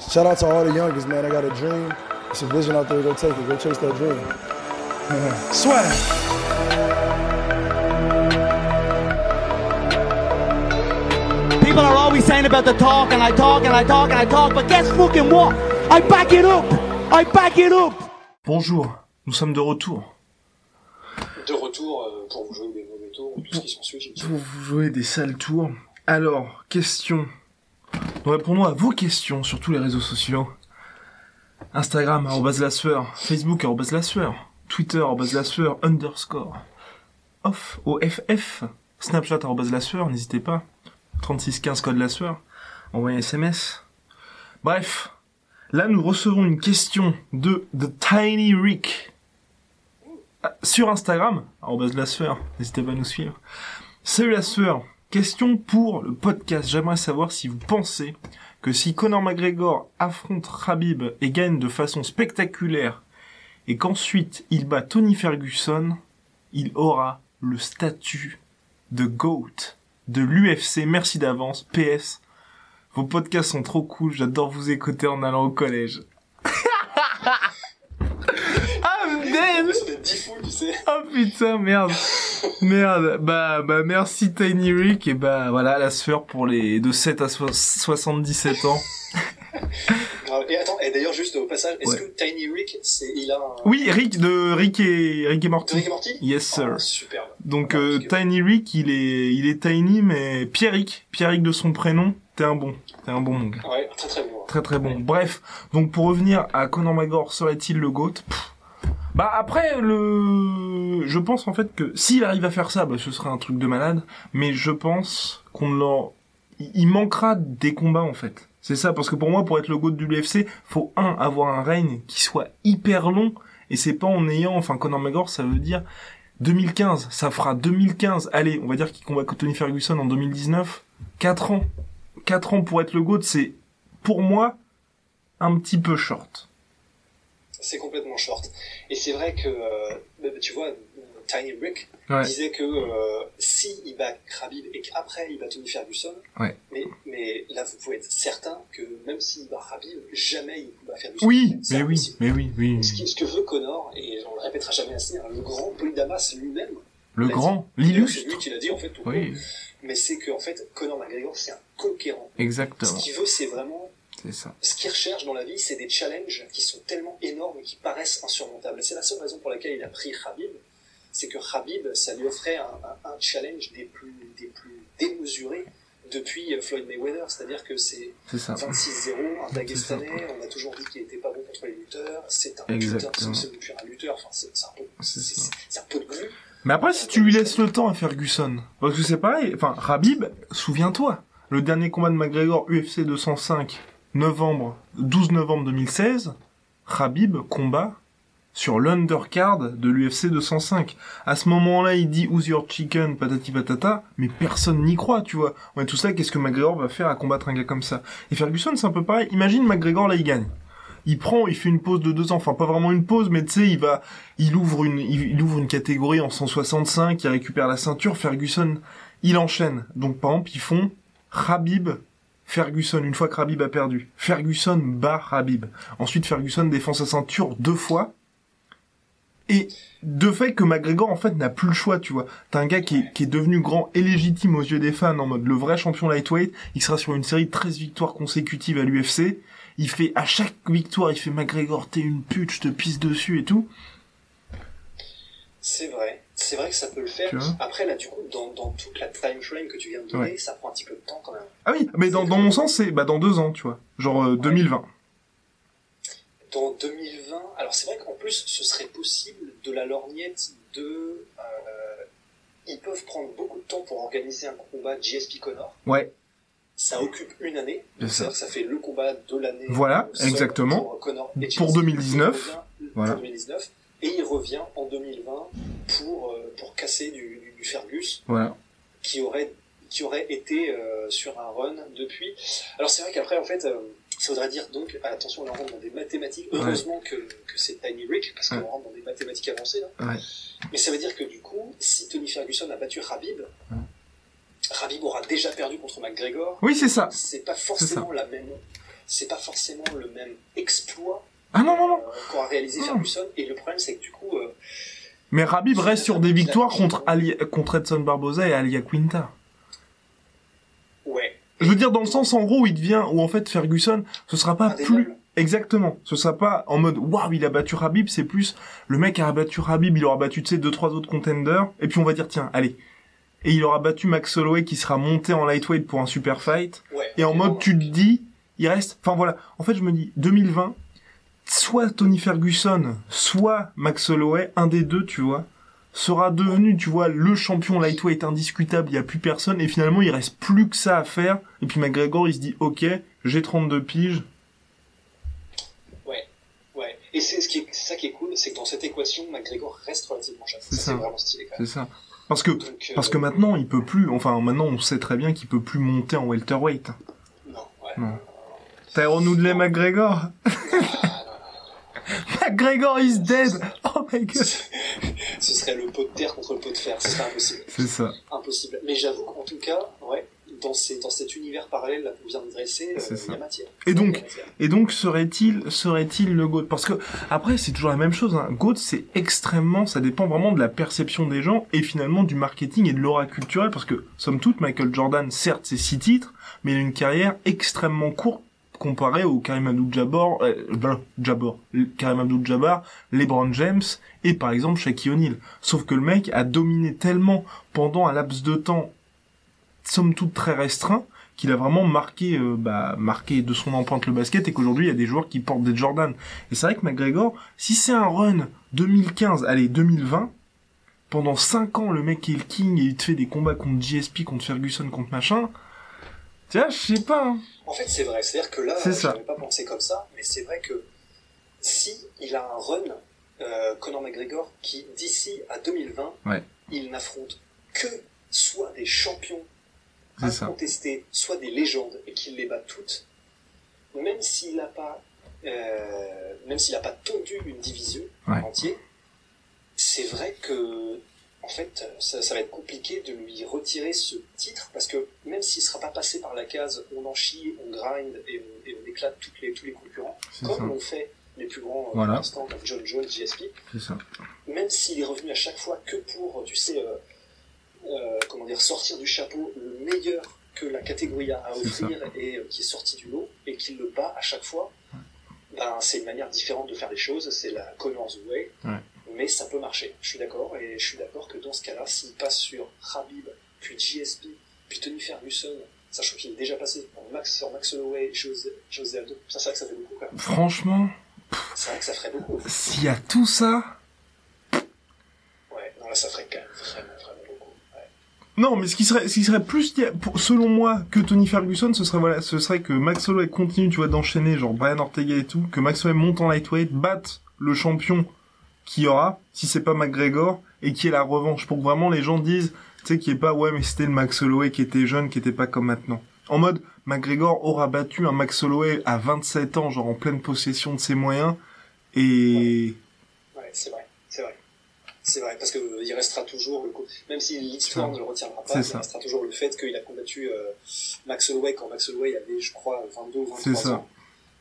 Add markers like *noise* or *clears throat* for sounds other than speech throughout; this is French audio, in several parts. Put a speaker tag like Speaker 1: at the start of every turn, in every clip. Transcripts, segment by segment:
Speaker 1: Shout out to all the youngest, man. I got a dream. It's a vision out there. Go take it. Go chase that dream. *laughs* Swag.
Speaker 2: People are always saying about the talk, and I talk, and I talk, and I talk, but guess fucking what? I back it up! I back it up!
Speaker 3: Bonjour, nous sommes de retour.
Speaker 4: de retour euh, pour vous jouer des mauvais tours ou tout ce qui s'ensuit.
Speaker 3: Pour vous jouer des sales tours. Alors, question. Nous répondons à vos questions sur tous les réseaux sociaux. Instagram, la sueur. Facebook, la sueur. Twitter, la sueur, underscore. Off, OFF. Snapchat, la sueur, n'hésitez pas. 3615 code la sueur. Envoyez un SMS. Bref. Là, nous recevons une question de The Tiny Rick. Ah, Sur Instagram, la sueur. N'hésitez pas à nous suivre. Salut la sueur. Question pour le podcast. J'aimerais savoir si vous pensez que si Conor McGregor affronte Khabib et gagne de façon spectaculaire et qu'ensuite il bat Tony Ferguson, il aura le statut de GOAT de l'UFC. Merci d'avance. PS. Vos podcasts sont trop cool. J'adore vous écouter en allant au collège. *laughs* I'm dead!
Speaker 4: Ça fait 10 fous, tu sais.
Speaker 3: Oh putain, merde. *laughs* Merde. Bah, bah, merci Tiny Rick. Et bah, voilà, la sphère pour les de 7 à so- 77 ans. *laughs*
Speaker 4: Et attends, et d'ailleurs, juste au passage, est-ce
Speaker 3: Ouais.
Speaker 4: que Tiny Rick, c'est, il a un.
Speaker 3: Oui, Rick de Rick et, Rick et
Speaker 4: De
Speaker 3: Morty.
Speaker 4: Rick et Morty
Speaker 3: Yes, sir.
Speaker 4: Superbe.
Speaker 3: Donc,
Speaker 4: Ah,
Speaker 3: euh, Tiny Rick, il est, il est tiny, mais Pierrick, Pierrick de son prénom, t'es un bon. T'es un bon, mon gars.
Speaker 4: Ouais, très très bon.
Speaker 3: Très très bon. Bref, donc pour revenir à Conor McGregor, serait-il le GOAT? Pff. Bah après, le... je pense en fait que s'il arrive à faire ça, bah, ce serait un truc de malade, mais je pense qu'on il il manquera des combats en fait. C'est ça, parce que pour moi, pour être le GOAT du UFC, faut un, avoir un règne qui soit hyper long, et c'est pas en ayant, enfin Conor McGregor, ça veut dire 2015, ça fera 2015, allez, on va dire qu'il combat Tony Ferguson en 2019, 4 ans. 4 ans pour être le GOAT, c'est pour moi, un petit peu short.
Speaker 4: C'est complètement short. Et c'est vrai que, euh, bah, tu vois, Tiny Rick
Speaker 3: Ouais.
Speaker 4: disait que euh, si il bat Khabib et qu'après il bat Tony Ferguson,
Speaker 3: Ouais.
Speaker 4: mais, mais là vous pouvez être certain que même s'il bat Khabib, jamais il bat Ferguson.
Speaker 3: Oui, mais oui, mais oui, oui.
Speaker 4: Ce, qui- ce que veut Connor, et on le répétera jamais assez, hein, le grand Polydamas lui-même,
Speaker 3: Le grand,
Speaker 4: dit. C'est
Speaker 3: l'illustre.
Speaker 4: lui qui l'a dit en fait tout
Speaker 3: Oui,
Speaker 4: court. Mais c'est que en fait, Conor McGregor, c'est un conquérant. Ce
Speaker 3: exactement.
Speaker 4: qu'il veut, c'est vraiment
Speaker 3: C'est ça.
Speaker 4: ce qu'il recherche dans la vie, c'est des challenges qui sont tellement énormes et qui paraissent insurmontables. C'est la seule raison pour laquelle il a pris Khabib, c'est que Khabib, ça lui offrait un, un- un challenge des plus, des plus démesurés depuis euh, Floyd Mayweather. C'est-à-dire que c'est
Speaker 3: C'est ça.
Speaker 4: 26-0, un Dagestanais, on a toujours dit qu'il était pas bon contre les lutteurs, c'est un
Speaker 3: Exactement.
Speaker 4: putain, c'est plus un lutteur, enfin c'est c'est un peu,
Speaker 3: C'est
Speaker 4: c'est
Speaker 3: ça.
Speaker 4: c'est un peu de glu.
Speaker 3: Mais après, si tu lui laisses le temps à Ferguson, parce que c'est pareil, enfin, Rabib, souviens-toi, le dernier combat de McGregor UFC 205, novembre, 12 novembre 2016, Rabib combat sur l'undercard de l'UFC 205. À ce moment-là, il dit Who's your chicken, patati patata, mais personne n'y croit, tu vois. Est tous là, qu'est-ce que McGregor va faire à combattre un gars comme ça? Et Ferguson, c'est un peu pareil. Imagine McGregor, là, il gagne. Il prend, il fait une pause de deux ans, enfin pas vraiment une pause, mais tu sais, il va, il ouvre une, il, il ouvre une catégorie en 165, il récupère la ceinture, Ferguson, il enchaîne. Donc par exemple, ils font Khabib, Ferguson, une fois que Khabib a perdu. Ferguson bat Khabib. Ensuite, Ferguson défend sa ceinture deux fois. Et de fait que McGregor, en fait, n'a plus le choix, tu vois. T'as un gars qui est, qui est devenu grand et légitime aux yeux des fans, en mode le vrai champion lightweight. Il sera sur une série de 13 victoires consécutives à l'UFC. Il fait, à chaque victoire, il fait McGregor, t'es une pute, je te pisse dessus et tout.
Speaker 4: C'est vrai, c'est vrai que ça peut le faire. Après là, du coup, dans, dans toute la time frame que tu viens de donner, ça prend un petit peu de temps quand même.
Speaker 3: Ah oui, mais dans, dans mon sens, c'est bah, dans deux ans, tu vois. Genre euh, 2020.
Speaker 4: Dans 2020, alors c'est vrai qu'en plus, ce serait possible de la lorgnette de. euh, ils peuvent prendre beaucoup de temps pour organiser un combat GSP Connor.
Speaker 3: Ouais.
Speaker 4: ça occupe une année.
Speaker 3: Ça.
Speaker 4: Ça fait le combat de l'année.
Speaker 3: Voilà, exactement.
Speaker 4: Pour, Conor et
Speaker 3: Pour
Speaker 4: Chelsea.
Speaker 3: 2019.
Speaker 4: Il revient
Speaker 3: Voilà.
Speaker 4: Pour 2019. Et il revient en 2020 pour, euh, pour casser du, du, du Fergus,
Speaker 3: Voilà.
Speaker 4: qui aurait, qui aurait été euh, sur un run depuis. Alors c'est vrai qu'après, en fait, euh, ça voudrait dire donc, attention, on rentre dans des mathématiques. Heureusement que, que c'est Tiny Rick, parce qu'on
Speaker 3: Ouais.
Speaker 4: rentre dans des mathématiques avancées là.
Speaker 3: Ouais.
Speaker 4: Mais ça veut dire que du coup, si Tony Ferguson a battu Rabib, Rabib aura déjà perdu contre McGregor.
Speaker 3: Oui, c'est ça.
Speaker 4: C'est pas forcément la même, c'est pas forcément le même exploit
Speaker 3: Ah non, non, non.
Speaker 4: qu'aura réalisé
Speaker 3: Non.
Speaker 4: Ferguson. Et le problème, c'est que du coup, euh,
Speaker 3: Mais Rabib reste sur des victoires contre, Ali... contre Edson Barboza et Alia Quinta.
Speaker 4: ouais,
Speaker 3: Je veux dire, dans le sens, en gros, où il devient, où en fait, Ferguson, ce sera pas
Speaker 4: Indéniable.
Speaker 3: plus, exactement, ce sera pas en mode, waouh, il a battu Rabib, c'est plus, le mec a battu Rabib, il aura battu, tu sais, deux, trois autres contenders, et puis on va dire, tiens, allez. Et il aura battu Max Holloway qui sera monté en lightweight pour un super fight.
Speaker 4: ouais.
Speaker 3: Et en mode, tu te dis, il reste, enfin voilà. En fait, je me dis, 2020, soit Tony Ferguson, soit Max Holloway, un des deux, tu vois, sera devenu, tu vois, le champion lightweight indiscutable, il y a plus personne, et finalement, il reste plus que ça à faire. Et puis McGregor, il se dit, ok, j'ai 32 piges.
Speaker 4: Ouais, ouais. Et c'est ce qui est, c'est ça qui est cool, c'est que dans cette équation, McGregor reste relativement jeune.
Speaker 3: C'est
Speaker 4: Ça, vraiment stylé quand même.
Speaker 3: C'est ça. Parce que,
Speaker 4: Donc, euh,
Speaker 3: parce que maintenant, il peut plus, enfin, maintenant, on sait très bien qu'il peut plus monter en welterweight.
Speaker 4: Non, ouais.
Speaker 3: Non. Tyrone Woodley McGregor. *laughs* McGregor is dead. Oh my god.
Speaker 4: Ce serait le pot de terre contre le pot de fer, ce serait impossible.
Speaker 3: C'est ça.
Speaker 4: Impossible. Mais j'avoue qu'en tout cas, ouais, dans, ces, dans cet univers parallèle là qu'on vient de dresser, euh, il y a matière.
Speaker 3: Et donc. Et donc serait-il serait-il le GOAT? Parce que après c'est toujours la même chose. Hein. GOAT c'est extrêmement, ça dépend vraiment de la perception des gens et finalement du marketing et de l'aura culturelle. Parce que somme toute Michael Jordan, certes c'est six titres, mais il a une carrière extrêmement courte comparée au Karim Abdul-Jabbar, euh, ben, Jabbar, Karim Abdul-Jabbar, LeBron James et par exemple Shaquille O'Neal. Sauf que le mec a dominé tellement pendant un laps de temps somme toute très restreint qu'il a vraiment marqué euh, bah, marqué de son empreinte le basket et qu'aujourd'hui il y a des joueurs qui portent des Jordan. Et c'est vrai que McGregor, si c'est un run 2015, allez 2020, pendant 5 ans le mec est le king et il te fait des combats contre GSP, contre Ferguson, contre machin. Vois, je sais pas. hein.
Speaker 4: En fait, c'est vrai. C'est-à-dire que là,
Speaker 3: C'est ça.
Speaker 4: j'avais pas pensé comme ça, mais c'est vrai que si il a un run, euh, Conor McGregor, qui d'ici à 2020,
Speaker 3: Ouais.
Speaker 4: il n'affronte que soit des champions incontestés, soit des légendes, et qu'il les bat toutes, même s'il n'a pas, euh, même s'il n'a pas tondu une division
Speaker 3: Ouais.
Speaker 4: entière, c'est vrai que en fait, ça, ça va être compliqué de lui retirer ce titre parce que même s'il sera pas passé par la case on en chie, on grind et on, et on éclate toutes les, tous les concurrents, comme l'ont fait les plus grands euh,
Speaker 3: Voilà.
Speaker 4: pour l'instant comme John Jones,
Speaker 3: ça.
Speaker 4: même s'il est revenu à chaque fois que pour, tu sais, euh, euh, comment dire, sortir du chapeau le meilleur que la catégorie a à offrir et euh, qui est sorti du lot et qu'il le bat à chaque fois, ben, c'est une manière différente de faire les choses, c'est la Connor's Way,
Speaker 3: Ouais.
Speaker 4: mais ça peut marcher, je suis d'accord, et je suis dans ce cas-là, s'il passe sur Habib, puis GSP, puis Tony Ferguson, sachant qu'il est déjà passé en Max, sur Max Holloway, José, José Aldo, ça c'est vrai que ça fait beaucoup quand même.
Speaker 3: Franchement,
Speaker 4: C'est vrai que ça ferait beaucoup.
Speaker 3: s'il y a tout ça,
Speaker 4: Ouais, non là ça ferait quand même vraiment, vraiment beaucoup. Ouais.
Speaker 3: Non, mais ce qui serait, ce qui serait plus, selon moi, que Tony Ferguson, ce serait voilà, ce serait que Max Holloway continue, tu vois, d'enchaîner, genre Brian Ortega et tout, que Max Holloway monte en lightweight, batte le champion qui aura, si c'est pas McGregor, et qui est la revanche, pour que vraiment les gens disent, tu sais, qu'il est pas, ouais, mais c'était le Max Holloway qui était jeune, qui était pas comme maintenant. En mode, McGregor aura battu un Max Holloway à 27 ans, genre en pleine possession de ses moyens, et
Speaker 4: Ouais, c'est vrai, c'est vrai. C'est vrai, parce que euh, il restera toujours le coup, même si l'histoire ne le retiendra pas, il
Speaker 3: ça.
Speaker 4: restera toujours le fait qu'il a combattu euh, Max Holloway quand Max Holloway avait, je crois, 22 ou 23
Speaker 3: C'est ça. Oh.
Speaker 4: ans.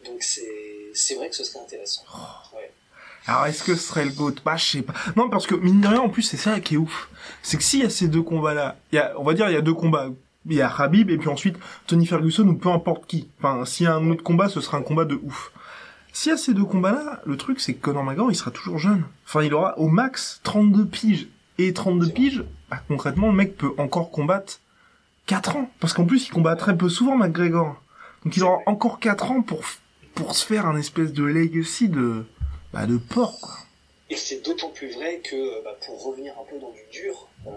Speaker 4: Donc c'est, c'est vrai que ce serait intéressant. Ouais.
Speaker 3: Alors est-ce que ce serait le GOAT? Bah je sais pas. Non parce que mine de rien en plus c'est ça qui est ouf. C'est que s'il y a ces deux combats là, y a, on va dire il y a deux combats. Il y a Habib et puis ensuite Tony Ferguson ou peu importe qui. Enfin s'il y a un autre combat ce sera un combat de ouf. S'il y a ces deux combats là, le truc c'est que Conor McGregor il sera toujours jeune. Enfin il aura au max 32 piges. Et 32 piges, bah, concrètement le mec peut encore combattre 4 ans. Parce qu'en plus il combat très peu souvent McGregor. Donc il aura encore 4 ans pour, pour se faire un espèce de legacy de, bah, de porc quoi.
Speaker 4: Et c'est d'autant plus vrai que, euh, bah, pour revenir un peu dans du dur, euh,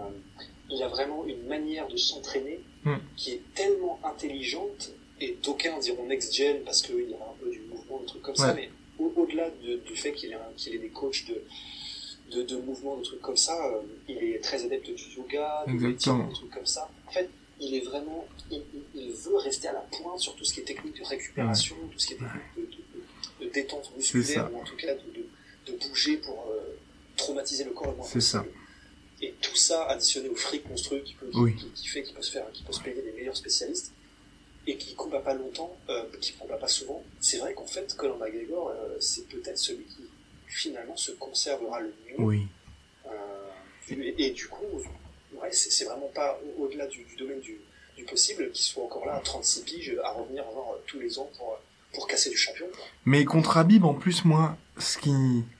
Speaker 4: il a vraiment une manière de s'entraîner
Speaker 3: Hmm.
Speaker 4: qui est tellement intelligente, et d'aucuns diront next-gen parce qu'il y a un peu du mouvement, des trucs comme ça, mais au- au-delà de- du fait qu'il ait, des coachs de, de, de mouvement, de trucs comme ça, euh, il est très adepte du yoga, du étirement, des trucs comme ça. En fait, il est vraiment, il, veut rester à la pointe sur tout ce qui est technique de récupération, tout ce qui est technique de détente musculaire, ou en tout cas de, de, de bouger pour euh, traumatiser le corps le moins
Speaker 3: C'est ça.
Speaker 4: possible. Et tout ça additionné au fric monstrueux qui, peut, qui,
Speaker 3: Oui.
Speaker 4: qui- qui fait qu'il peut se faire, qui peut se payer les meilleurs spécialistes et qui combat pas longtemps, euh, qui combat pas souvent. C'est vrai qu'en fait, Conor McGregor, euh, c'est peut-être celui qui finalement se conservera le mieux.
Speaker 3: Oui.
Speaker 4: Euh, et, et du coup, ouais, c'est vraiment pas au- au-delà du, du domaine du, du possible qu'il soit encore là à 36 piges à revenir genre, tous les ans pour, pour casser du champion. quoi.
Speaker 3: Mais contre Habib, en plus, moi, ce qui...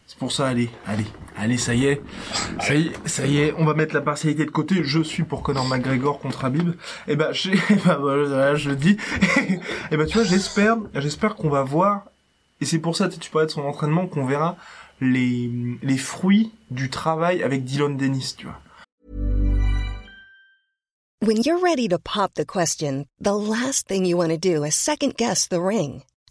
Speaker 3: C'est pour ça, allez, allez, allez, ça y est. *laughs* Ça y est, ça y est, on va mettre la partialité de côté. Je suis pour Conor McGregor contre Habib. Et ben, je, *laughs* eh ben, voilà, je le dis. *laughs* et ben, tu vois, j'espère, j'espère qu'on va voir, et c'est pour ça, tu parlais de son entraînement, qu'on verra les, les fruits du travail avec Dylan Dennis, tu vois.
Speaker 5: When you're ready to pop the question, the last thing you want to do is second guess the ring.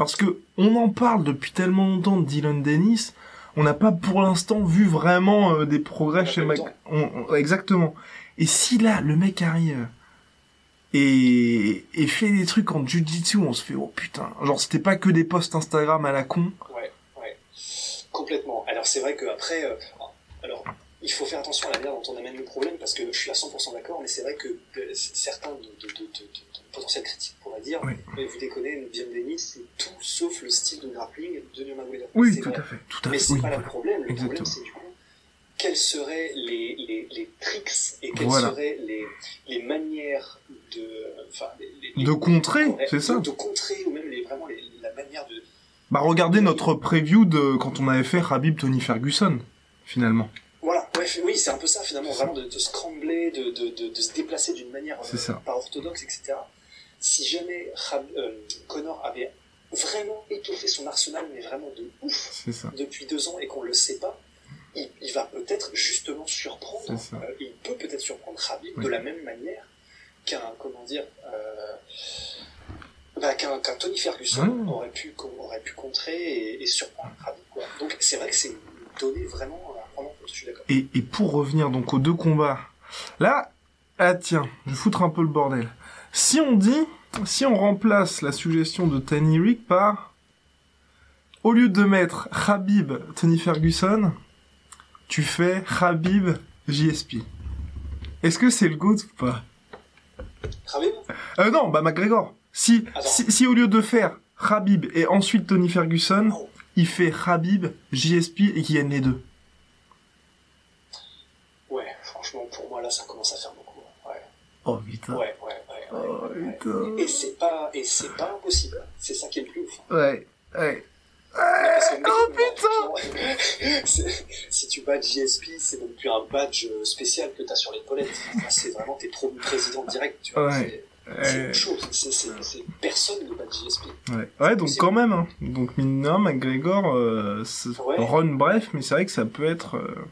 Speaker 3: Parce que on en parle depuis tellement longtemps de Dylan Dennis, on n'a pas pour l'instant vu vraiment euh, des progrès chez Mac. on- on- exactement. Et si là, le mec arrive et, et fait des trucs en jujitsu, on se fait oh putain. Genre c'était pas que des posts Instagram à la con.
Speaker 4: Ouais, ouais. Complètement. Alors c'est vrai qu'après, euh, alors il faut faire attention à la manière dont on amène le problème parce que je suis à 100% d'accord, mais c'est vrai que euh, certains de, de, de, de- de potentiels critiques pourraient dire,
Speaker 3: Oui.
Speaker 4: mais vous déconnez, Dennis, c'est tout sauf le style de grappling de. McGregor.
Speaker 3: Oui, tout à fait, tout à
Speaker 4: Mais
Speaker 3: fait.
Speaker 4: c'est
Speaker 3: Oui,
Speaker 4: pas le problème. Le
Speaker 3: Exactement.
Speaker 4: problème, c'est du coup, quels seraient les, les, les tricks et quelles
Speaker 3: Voilà.
Speaker 4: seraient les, les manières de, enfin,
Speaker 3: De contrer, c'est ça.
Speaker 4: De, contrer ou même les, vraiment la manière de.
Speaker 3: Bah regardez notre preview de quand on avait fait Habib Tony Ferguson finalement.
Speaker 4: Ouais, oui, c'est un peu ça finalement, vraiment de, de scrambler, de, de, de, de se déplacer d'une manière
Speaker 3: ça.
Speaker 4: pas orthodoxe, etc. Si jamais euh, Connor avait vraiment étoffé son arsenal, mais vraiment de ouf, depuis deux ans et qu'on le sait pas, il, il va peut-être justement surprendre, euh, il peut peut-être surprendre Khabib
Speaker 3: Oui.
Speaker 4: de la même manière qu'un, comment dire, euh, bah, qu'un, Tony Ferguson
Speaker 3: Ah.
Speaker 4: aurait, pu, con- aurait pu contrer et, et surprendre Khabib. Quoi. Donc c'est vrai que c'est une donnée vraiment prendre en compte, je suis d'accord.
Speaker 3: Et, et pour revenir donc aux deux combats, là, ah tiens, je vais foutre un peu le bordel. Si on dit, si on remplace la suggestion de Tiny Rick par, au lieu de mettre Khabib Tony Ferguson, tu fais Khabib JSP. Est-ce que c'est le goût ou pas?
Speaker 4: Khabib?
Speaker 3: Euh non, bah McGregor. Si, si, si au lieu de faire Khabib et ensuite Tony Ferguson,
Speaker 4: Oh.
Speaker 3: il fait Khabib, JSP et qu'il gagne les deux.
Speaker 4: Ouais, franchement, pour moi, là, ça commence à faire beaucoup. Ouais,
Speaker 3: Oh putain.
Speaker 4: ouais, ouais. ouais, ouais,
Speaker 3: Oh
Speaker 4: ouais.
Speaker 3: putain.
Speaker 4: Et c'est pas, et c'est pas impossible. C'est ça qui est le plus ouf.
Speaker 3: Ouais, ouais.
Speaker 4: Que,
Speaker 3: Oh, *laughs*
Speaker 4: c'est- si tu bats JSP, c'est même plus un badge spécial que t'as sur l'épaulette. Enfin, c'est vraiment, t'es promu président direct, tu vois.
Speaker 3: Ouais.
Speaker 4: C'est-
Speaker 3: Ouais.
Speaker 4: une chose. C'est, personne ne bat JSP.
Speaker 3: Ouais, ouais donc quand même, hein. donc rien, McGregor, euh,
Speaker 4: Ouais.
Speaker 3: run bref, mais c'est vrai que ça peut être... euh,
Speaker 4: Ouais,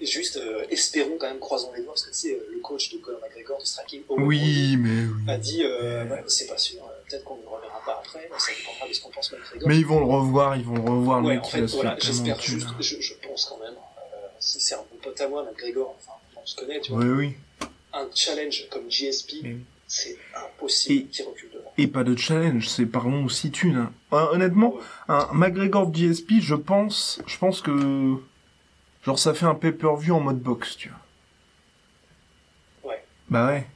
Speaker 4: et juste, euh, espérons quand même, croisons les doigts, parce que sais, euh, le coach de Conor McGregor de striking,
Speaker 3: Oui, mais oui.
Speaker 4: a dit, euh, c'est pas sûr, euh, peut-être qu'on ne le reverra pas après, ça dépendra de ce qu'on pense McGregor.
Speaker 3: Mais ils vont le revoir, ils vont le revoir, le
Speaker 4: Ouais,
Speaker 3: mec
Speaker 4: en fait, voilà, j'espère juste,
Speaker 3: hein.
Speaker 4: je, je pense quand même, si c'est un bon pote à moi, McGregor, enfin, on se connaît, tu vois,
Speaker 3: Oui, oui.
Speaker 4: un challenge comme GSP,
Speaker 3: Mais
Speaker 4: c'est impossible
Speaker 3: Et-
Speaker 4: qu'il recule devant.
Speaker 3: Et pas de challenge, c'est parlons aussi thunes. Hein. Hon- Honnêtement, un McGregor GSP, je pense, je pense que genre ça fait un pay-per-view en mode box, tu vois.
Speaker 4: Ouais.
Speaker 3: Bah ouais.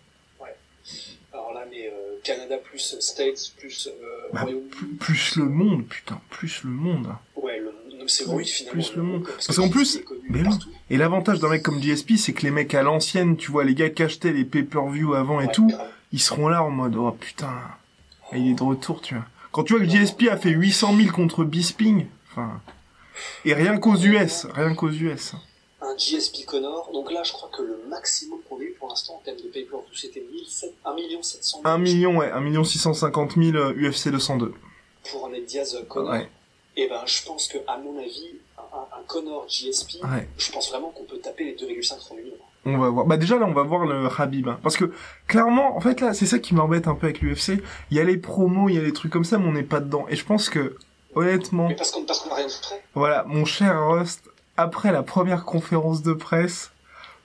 Speaker 4: Alors là, mais euh, Canada plus States plus euh,
Speaker 3: Bah,
Speaker 4: Royaume-Uni,
Speaker 3: plus, le monde, putain, plus le monde.
Speaker 4: ouais, le, non, c'est oui, finalement.
Speaker 3: plus le monde.
Speaker 4: Parce,
Speaker 3: Parce
Speaker 4: que
Speaker 3: qu'en plus- mais oui. Et l'avantage d'un mec comme GSP, c'est que les mecs à l'ancienne, tu vois, les gars qui achetaient les pay-per-view avant et
Speaker 4: Ouais,
Speaker 3: tout,
Speaker 4: grave.
Speaker 3: ils seront là en mode, oh putain, il est de retour, tu vois. Quand tu vois que GSP a fait 800 000 contre Bisping, enfin, et rien qu'aux US, rien qu'aux US.
Speaker 4: Un GSP Connor, donc là je crois que le maximum qu'on a eu pour l'instant en termes de pay per view c'était 1 million 700 000
Speaker 3: 1 million, ouais, 1 million 650 000 euh, UFC 202.
Speaker 4: pour Ned Diaz euh, Connor.
Speaker 3: Ouais.
Speaker 4: Et ben je pense que à mon avis, un, un- un Connor GSP,
Speaker 3: Ouais.
Speaker 4: je pense vraiment qu'on peut taper les 2,5 millions.
Speaker 3: On va voir. Bah déjà là, on va voir le Habib, hein. parce que clairement, en fait là, c'est ça qui m'embête un peu avec l'UFC. Il y a les promos, il y a les trucs comme ça, mais on n'est pas dedans. Et je pense que, honnêtement,
Speaker 4: Mais parce qu'on n'a rien de prêt.
Speaker 3: voilà, mon cher Rust, après la première conférence de presse,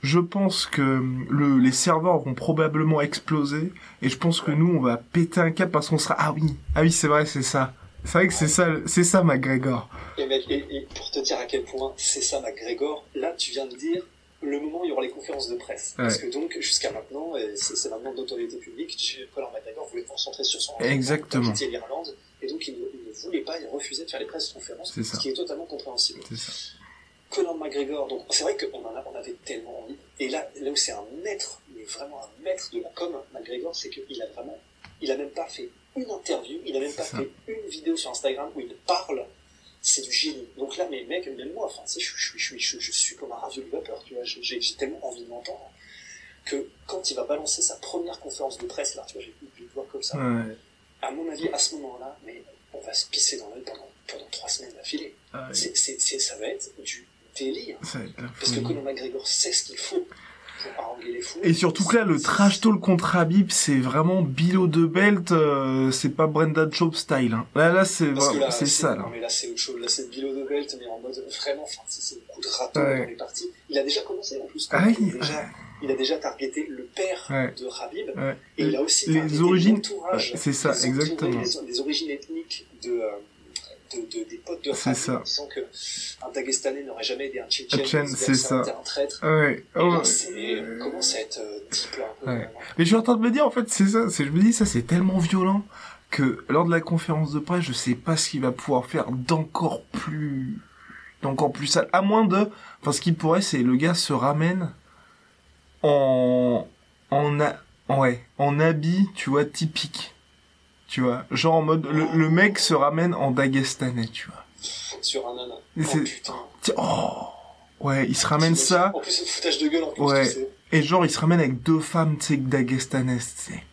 Speaker 3: je pense que le, les serveurs vont probablement exploser, et je pense que nous, on va péter un cap parce qu'on sera, ah oui, ah oui, c'est vrai, c'est ça. C'est vrai que c'est ça, c'est ça, McGregor.
Speaker 4: Et, mec, et, et pour te dire à quel point c'est ça McGregor, là tu viens de dire le moment où il y aura les conférences de presse. Parce que donc jusqu'à maintenant, c'est maintenant de notoriété publique, Conor McGregor voulait se concentrer sur son
Speaker 3: Exactement.
Speaker 4: l'Irlande, et donc il ne, il ne voulait pas, il refusait de faire les presses conférences, ce qui est totalement compréhensible. Conor McGregor, donc c'est vrai qu'on en a, on avait tellement envie. Et là, là où c'est un maître, mais vraiment un maître de la com, McGregor, c'est qu'il a vraiment, il a même pas fait une interview, il a même pas
Speaker 3: ça.
Speaker 4: fait une vidéo sur Instagram où il parle. C'est du génie. Donc là, mais mec, même moi, enfin, je, je, je, je, je suis comme un ravioli vapeur, tu vois. J'ai tellement envie de m'entendre que quand il va balancer sa première conférence de presse, là, tu vois, j'ai pu le voir comme ça.
Speaker 3: Ouais.
Speaker 4: À mon avis, à ce moment-là, mais on va se pisser dans l'œil pendant, pendant trois semaines d'affilée.
Speaker 3: Ah,
Speaker 4: C'est, c'est, c'est, ça va être du délire. Parce que. Conor McGregor sait ce qu'il faut les fous.
Speaker 3: Et surtout que là, le trash talk contre Habib, c'est vraiment below de belt, euh, c'est pas Brenda Job style. Hein. Là, là, c'est
Speaker 4: là,
Speaker 3: c'est ça,
Speaker 4: Non,
Speaker 3: là.
Speaker 4: mais là, c'est autre chose. Là, c'est below the belt, mais en mode vraiment, enfin, c'est le coup de râteau
Speaker 3: Ouais.
Speaker 4: dans les parties. Il a déjà commencé, en plus.
Speaker 3: Ah oui,
Speaker 4: il, déjà, il a déjà targeté le père
Speaker 3: Ouais.
Speaker 4: de Habib.
Speaker 3: Ouais.
Speaker 4: Et il a aussi
Speaker 3: Les
Speaker 4: targeté
Speaker 3: origines-
Speaker 4: l'entourage,
Speaker 3: ouais, c'est ça,
Speaker 4: les
Speaker 3: exactement.
Speaker 4: Les, les origines ethniques de, euh, de, de- des potes de
Speaker 3: C'est
Speaker 4: Habib,
Speaker 3: ça.
Speaker 4: disant que un Dagestanais n'aurait jamais aidé un Tchétchène.
Speaker 3: C'est ça.
Speaker 4: un traître.
Speaker 3: Ouais.
Speaker 4: Et
Speaker 3: Oh,
Speaker 4: là, c'est, commence à être euh, deep, là,
Speaker 3: Ouais. Mais je suis en train de me dire, en fait, c'est ça. C'est, je me dis, ça, c'est tellement violent que lors de la conférence de presse, je sais pas ce qu'il va pouvoir faire d'encore plus, d'encore plus sale. À moins de, enfin, ce qu'il pourrait, c'est le gars se ramène en, en, a, ouais, en habit, tu vois, typique. Tu vois, genre en mode, le, le mec se ramène en dagestanais, tu vois.
Speaker 4: Sur un.
Speaker 3: Et
Speaker 4: Oh
Speaker 3: c'est-
Speaker 4: putain.
Speaker 3: Oh! Ouais, il se ramène ça.
Speaker 4: En plus, le foutage de gueule en plus.
Speaker 3: Ouais. Et genre, il se ramène avec deux femmes, tu sais, dagestanaises, tu sais.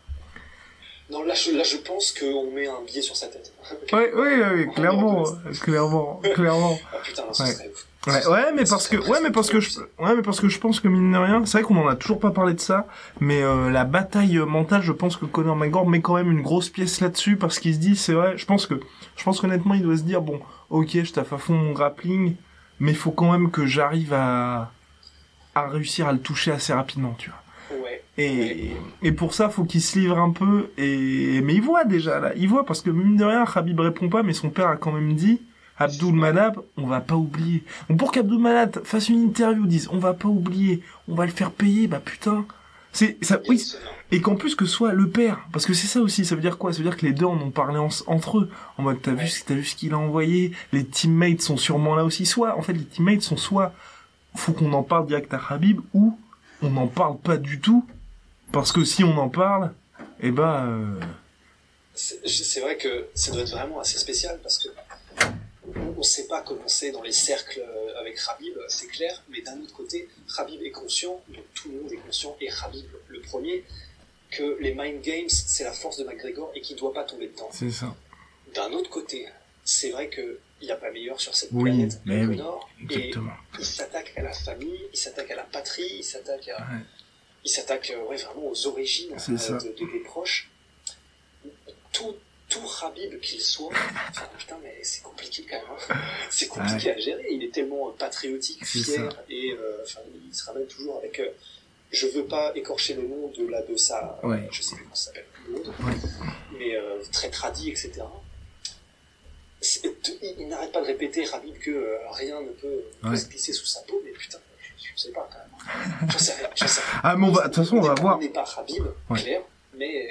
Speaker 4: Non, là je, là, je pense qu'on met un billet sur sa tête. *laughs*
Speaker 3: Ouais, ouais, ouais, clairement, clairement, clairement.
Speaker 4: Ah putain, ce
Speaker 3: Ouais.
Speaker 4: serait ouf.
Speaker 3: Ouais, ouais, mais
Speaker 4: Ce
Speaker 3: parce que, ouais, mais parce que je, ouais, mais parce que je pense que mine de rien, c'est vrai qu'on en a toujours pas parlé de ça, mais euh, la bataille euh, mentale, je pense que Conor McGregor met quand même une grosse pièce là-dessus parce qu'il se dit, c'est vrai, je pense que, je pense qu'honnêtement, il doit se dire, bon, ok, je taffe à fond mon grappling, mais il faut quand même que j'arrive à, à réussir à le toucher assez rapidement, tu vois. Et, et pour ça, faut qu'il se livre un peu. Et mais il voit déjà là, il voit parce que mine de rien, Habib répond pas, mais son père a quand même dit, Abdul Manab, on va pas oublier. Donc pour qu'Abdul Manab fasse une interview, dise, on va pas oublier, on va le faire payer, bah putain. C'est ça, oui. Et qu'en plus que soit le père, parce que c'est ça aussi, ça veut dire quoi? Ça veut dire que les deux en ont parlé en- entre eux, en mode t'as vu, ce- t'as vu ce qu'il a envoyé, les teammates sont sûrement là aussi. Soit, en fait, les teammates sont soit, faut qu'on en parle direct à Habib, ou on n'en parle pas du tout, parce que si on en parle, eh ben, euh,
Speaker 4: C'est vrai que ça doit être vraiment assez spécial parce que on ne sait pas comment c'est dans les cercles euh, avec Habib, c'est clair, mais d'un autre côté, Habib est conscient, donc tout le monde est conscient, et Habib le premier, que les mind games, c'est la force de McGregor et qu'il ne doit pas tomber dedans.
Speaker 3: c'est ça.
Speaker 4: D'un autre côté, c'est vrai qu'il n'y a pas meilleur sur cette
Speaker 3: Oui,
Speaker 4: planète
Speaker 3: mais
Speaker 4: que
Speaker 3: oui,
Speaker 4: et
Speaker 3: Exactement.
Speaker 4: il s'attaque à la famille, il s'attaque à la patrie, il s'attaque à,
Speaker 3: Ouais.
Speaker 4: Il s'attaque euh, ouais, vraiment aux origines euh, de, de- des proches. Tout, tout Habib qu'il soit, enfin, putain, mais c'est compliqué quand même. hein. *laughs* C'est compliqué à gérer. Il est tellement euh, patriotique, fier, et euh, enfin, il se ramène toujours avec. euh, je veux pas écorcher le nom de la de sa,
Speaker 3: Ouais.
Speaker 4: je sais plus comment ça s'appelle, mais très tradit, etc. Il, il n'arrête pas de répéter, Habib, que rien ne peut, peut se glisser sous sa peau, mais putain, je, je sais pas quand même. Rien, j'en sais rien.
Speaker 3: Ah, mais on va, de toute façon, on va voir.
Speaker 4: n'est pas Habib,
Speaker 3: Ouais.
Speaker 4: clair, mais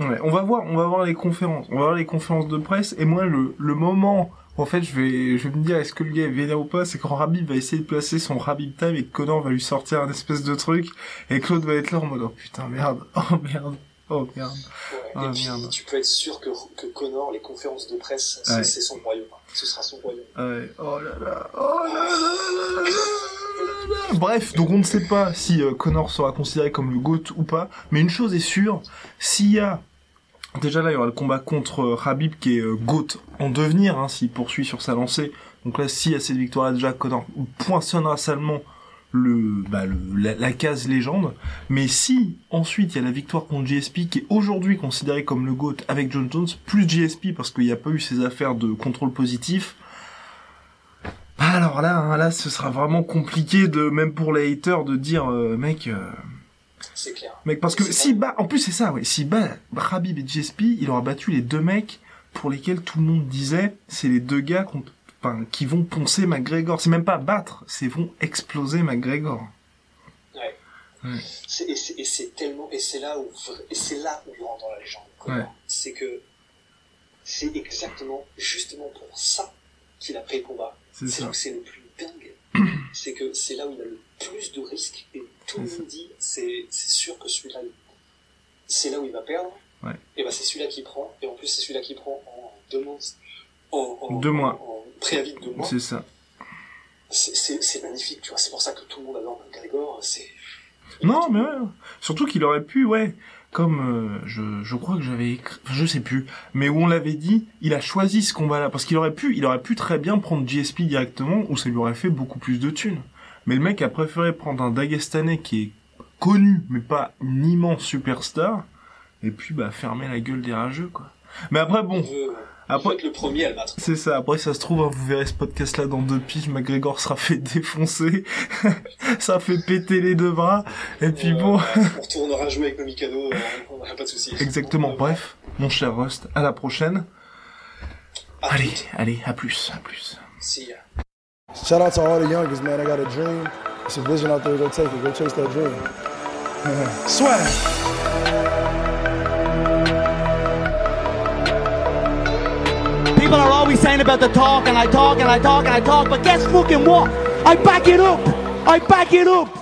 Speaker 4: euh,
Speaker 3: Ouais, on va voir, on va voir les conférences, on va voir les conférences de presse. Et moi, le, le moment, en fait, je vais, je vais me dire, est-ce que le gars est vénère ou pas, c'est quand Habib va essayer de placer son Habib time et que Connor va lui sortir un espèce de truc et Claude va être là en mode, oh putain, merde, *laughs* oh merde. Oh merde.
Speaker 4: Ouais.
Speaker 3: Ah,
Speaker 4: et puis,
Speaker 3: merde.
Speaker 4: tu peux être sûr que, que Connor, les conférences de presse, c'est
Speaker 3: Ouais.
Speaker 4: c'est son royaume. Ce sera son royaume.
Speaker 3: Ouais. Oh là là. Oh là là. Bref, donc on ne sait pas si euh, Connor sera considéré comme le GOAT ou pas, mais une chose est sûre, s'il y a déjà là il y aura le combat contre euh, Khabib qui est euh, GOAT en devenir hein, s'il poursuit sur sa lancée. Donc là s'il y a cette victoire là déjà Connor poinçonnera salement le, bah, le la, la case légende, mais si ensuite il y a la victoire contre GSP qui est aujourd'hui considéré comme le GOAT avec John Jones plus GSP parce qu'il n'y a pas eu ces affaires de contrôle positif, alors là, hein, là, ce sera vraiment compliqué de, même pour les haters, de dire, euh, mec, euh,
Speaker 4: C'est clair.
Speaker 3: mec, parce que si bat, en plus c'est ça, ouais, si bat Khabib et GSP, il aura battu les deux mecs pour lesquels tout le monde disait, c'est les deux gars qu'on- enfin, qui vont poncer McGregor. C'est même pas battre, c'est vont exploser McGregor.
Speaker 4: Ouais. Et c'est tellement et c'est là où et c'est là où il rentre dans la légende.
Speaker 3: Ouais.
Speaker 4: C'est que c'est exactement justement pour ça qu'il a pris le combat.
Speaker 3: C'est
Speaker 4: là où c'est le plus dingue. *clears throat* c'est que c'est là où il a le plus de risques et tout le monde dit c'est sûr que celui-là c'est là où il va perdre.
Speaker 3: Ouais.
Speaker 4: Et ben c'est celui-là qui prend et en plus c'est celui-là qui prend en deux mois. En, en-
Speaker 3: Deux mois.
Speaker 4: en préavis de deux mois.
Speaker 3: C'est ça.
Speaker 4: C'est- magnifique, tu vois. C'est pour ça que tout le monde adore McGregor. C'est
Speaker 3: Non, mais ouais. Surtout qu'il aurait pu, ouais, comme euh, je, je crois que j'avais écrit, enfin, je sais plus, mais où on l'avait dit, il a choisi ce combat-là parce qu'il aurait pu, il aurait pu très bien prendre GSP directement où ça lui aurait fait beaucoup plus de thunes. Mais le mec a préféré prendre un Dagestanais qui est connu, mais pas une immense superstar, et puis bah fermer la gueule des rageux, quoi. Mais après bon, Après-
Speaker 4: il veut être le premier à le battre.
Speaker 3: c'est ça. Après, ça se trouve, hein, vous verrez ce podcast-là dans deux piges. McGregor sera fait *laughs* défoncer. *laughs* ça fait péter les deux bras. Et puis
Speaker 4: Euh,
Speaker 3: bon.
Speaker 4: on *laughs* retournera jouer avec nos Mikado, euh, on n'aura pas de soucis.
Speaker 3: Exactement. Bref, mon cher Rust, à la prochaine.
Speaker 4: À
Speaker 3: Allez, allez, à plus, à plus.
Speaker 4: See ya.
Speaker 1: Shout out to all the youngest, man. I got a dream. It's a vision out there. Go take it. Go chase that dream.
Speaker 3: Swag.
Speaker 2: People are always saying about the talk, and I talk, and I talk, and I talk, but guess fucking what? I back it up! I back it up!